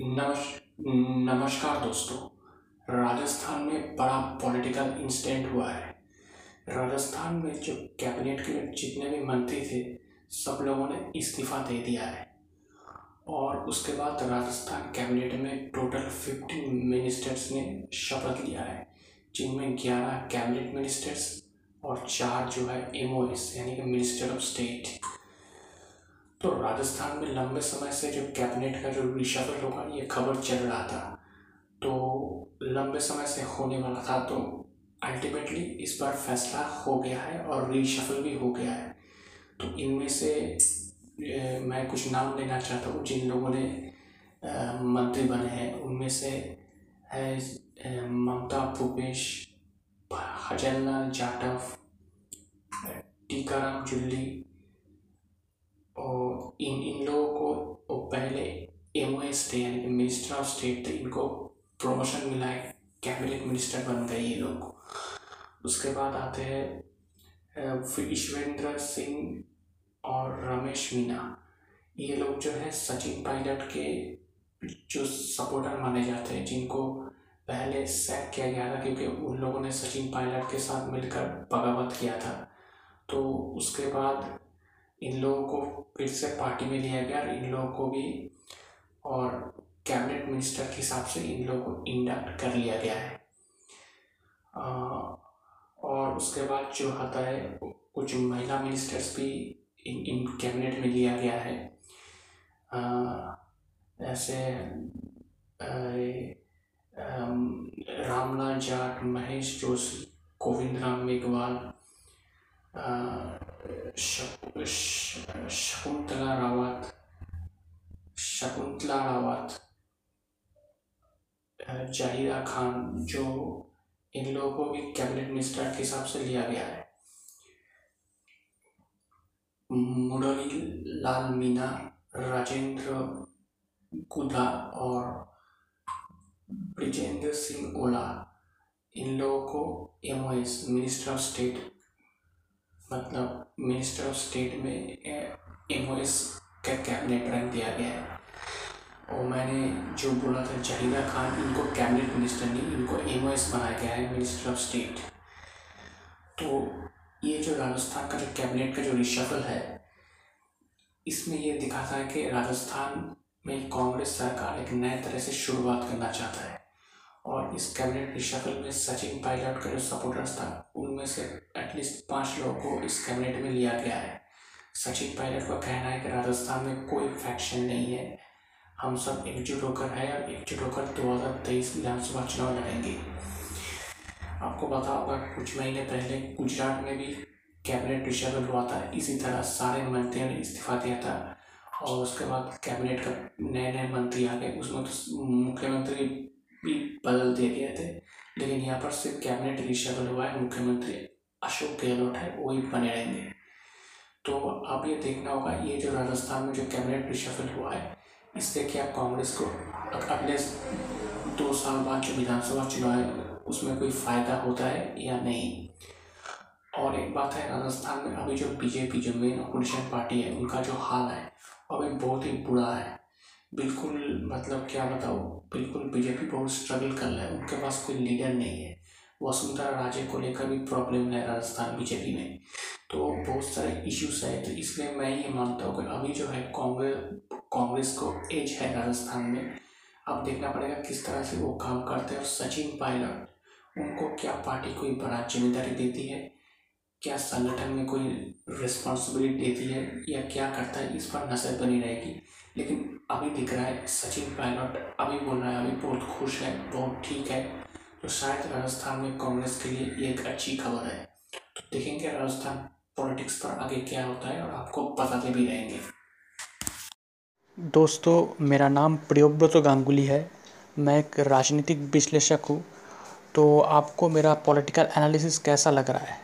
नमस्, नमस्कार दोस्तों, राजस्थान में बड़ा पॉलिटिकल इंसिडेंट हुआ है। राजस्थान में जो कैबिनेट के जितने भी मंत्री थे, सब लोगों ने इस्तीफ़ा दे दिया है। और उसके बाद राजस्थान कैबिनेट में टोटल फिफ्टीन मिनिस्टर्स ने शपथ लिया है, जिनमें ग्यारह कैबिनेट मिनिस्टर्स और चार जो है एमओएस यानी कि मिनिस्टर ऑफ़ स्टेट तो राजस्थान में लंबे समय से जो कैबिनेट का जो रिशफल होगा, ये खबर चल रहा था। तो लंबे समय से होने वाला था तो अल्टीमेटली इस बार फैसला हो गया है और रिशफल भी हो गया है। तो इनमें से मैं कुछ नाम लेना चाहता हूँ, जिन लोगों ने मंत्री बने हैं, उनमें से है ममता, भूपेश हजललाल जाटव टीकाराम, जुल्ली इन इन लोगों को पहले एम ओ एस थे, यानी कि मिनिस्टर ऑफ़ स्टेट थे, इनको प्रमोशन मिला है कैबिनेट मिनिस्टर बन गए ये लोग। उसके बाद आते हैं ईश्वेंद्र सिंह और रमेश मीना ये लोग जो है सचिन पायलट के जो सपोर्टर माने जाते हैं, जिनको पहले सैक किया गया था, क्योंकि उन लोगों ने सचिन पायलट के साथ मिलकर बगावत किया था। तो उसके बाद इन लोगों को फिर से पार्टी में लिया गया और इन लोगों को भी और कैबिनेट मिनिस्टर के हिसाब से इन लोगों को इंडक्ट कर लिया गया है। और उसके बाद जो आता है कुछ महिला मिनिस्टर्स भी इन इन कैबिनेट में लिया गया है। आ, ऐसे रामलाल जाट महेश जोशी गोविंद राम मेघवाल शकुंतला रावत शकुंतला रावत जाहिरा खान, जो इन लोगों को भी कैबिनेट मिनिस्टर के हिसाब से लिया गया है। मुरली लाल मीना, राजेंद्र गुदा और ब्रिजेंद्र सिंह ओला, इन लोगों को एम मिनिस्टर ऑफ़ स्टेट मतलब मिनिस्टर ऑफ़ स्टेट में एमओएस का कैबिनेट रैंक दिया गया है। और मैंने जो बोला था जहीरा खान, इनको कैबिनेट मिनिस्टर नहीं, इनको एमओएस बनाया गया है मिनिस्टर ऑफ़ स्टेट तो ये जो राजस्थान का जो कैबिनेट का जो रिशफल है, इसमें ये दिखाता है कि राजस्थान में कांग्रेस सरकार एक नए तरह से शुरुआत करना चाहता है। और इस कैबिनेट रिशफल में सचिन पायलट का जो सपोर्टर्स था, उनमें से एटलीस्ट पाँच लोगों को इस कैबिनेट में लिया गया है। सचिन पायलट का कहना है कि राजस्थान में कोई फैक्शन नहीं है। हम सब एकजुट होकर है और एकजुट होकर दो हज़ार तेईस विधानसभा चुनाव लड़ेंगे। आपको पता होगा कुछ महीने पहले गुजरात में भी कैबिनेट रिशफल हुआ था, इसी तरह सारे मंत्रियों ने इस्तीफा दिया था, और उसके बाद कैबिनेट का नए नए मंत्री आ गए, उसमें तो मुख्यमंत्री बदल दिए गए थे, लेकिन यहाँ पर सिर्फ़ कैबिनेट रिशफल हुआ है मुख्यमंत्री अशोक गहलोत है वही बने रहेंगे। तो अब ये देखना होगा, ये जो राजस्थान में जो कैबिनेट रिशफल हुआ है, इससे क्या कांग्रेस को अगले दो साल बाद जो विधानसभा चुनाव है, उसमें कोई फ़ायदा होता है या नहीं? और एक बात है, राजस्थान में अभी जो बीजेपी जो मेन अपोजिशन पार्टी है, उनका जो हाल है अभी बहुत ही बुरा है। बिल्कुल मतलब क्या बताओ बिल्कुल बीजेपी बहुत स्ट्रगल कर रहा है। उनके पास कोई लीडर नहीं है। वसुंधरा राजे को लेकर भी प्रॉब्लम है राजस्थान बीजेपी में। तो बहुत सारे इश्यूज़ है तो इसलिए मैं ये मानता हूँ कि अभी जो है कांग्रेस कांग्रेस को एज है राजस्थान में। अब देखना पड़ेगा किस तरह से वो काम करते हैं और सचिन पायलट, उनको क्या पार्टी कोई बड़ा ज़िम्मेदारी देती है। क्या संगठन में कोई रिस्पॉन्सिबिलिटी देती है या क्या करता है, इस पर नज़र बनी रहेगी। लेकिन अभी दिख रहा है, सचिन पायलट अभी बोल रहा है, अभी बहुत खुश है, बहुत ठीक है। तो शायद राजस्थान में कांग्रेस के लिए ये एक अच्छी खबर है। तो देखेंगे राजस्थान पॉलिटिक्स पर आगे क्या होता है और आपको बताते भी रहेंगे। दोस्तों, मेरा नाम प्रियोव्रत गांगुली है। मैं एक राजनीतिक विश्लेषक हूँ। तो आपको मेरा पॉलिटिकल एनालिसिस कैसा लग रहा है?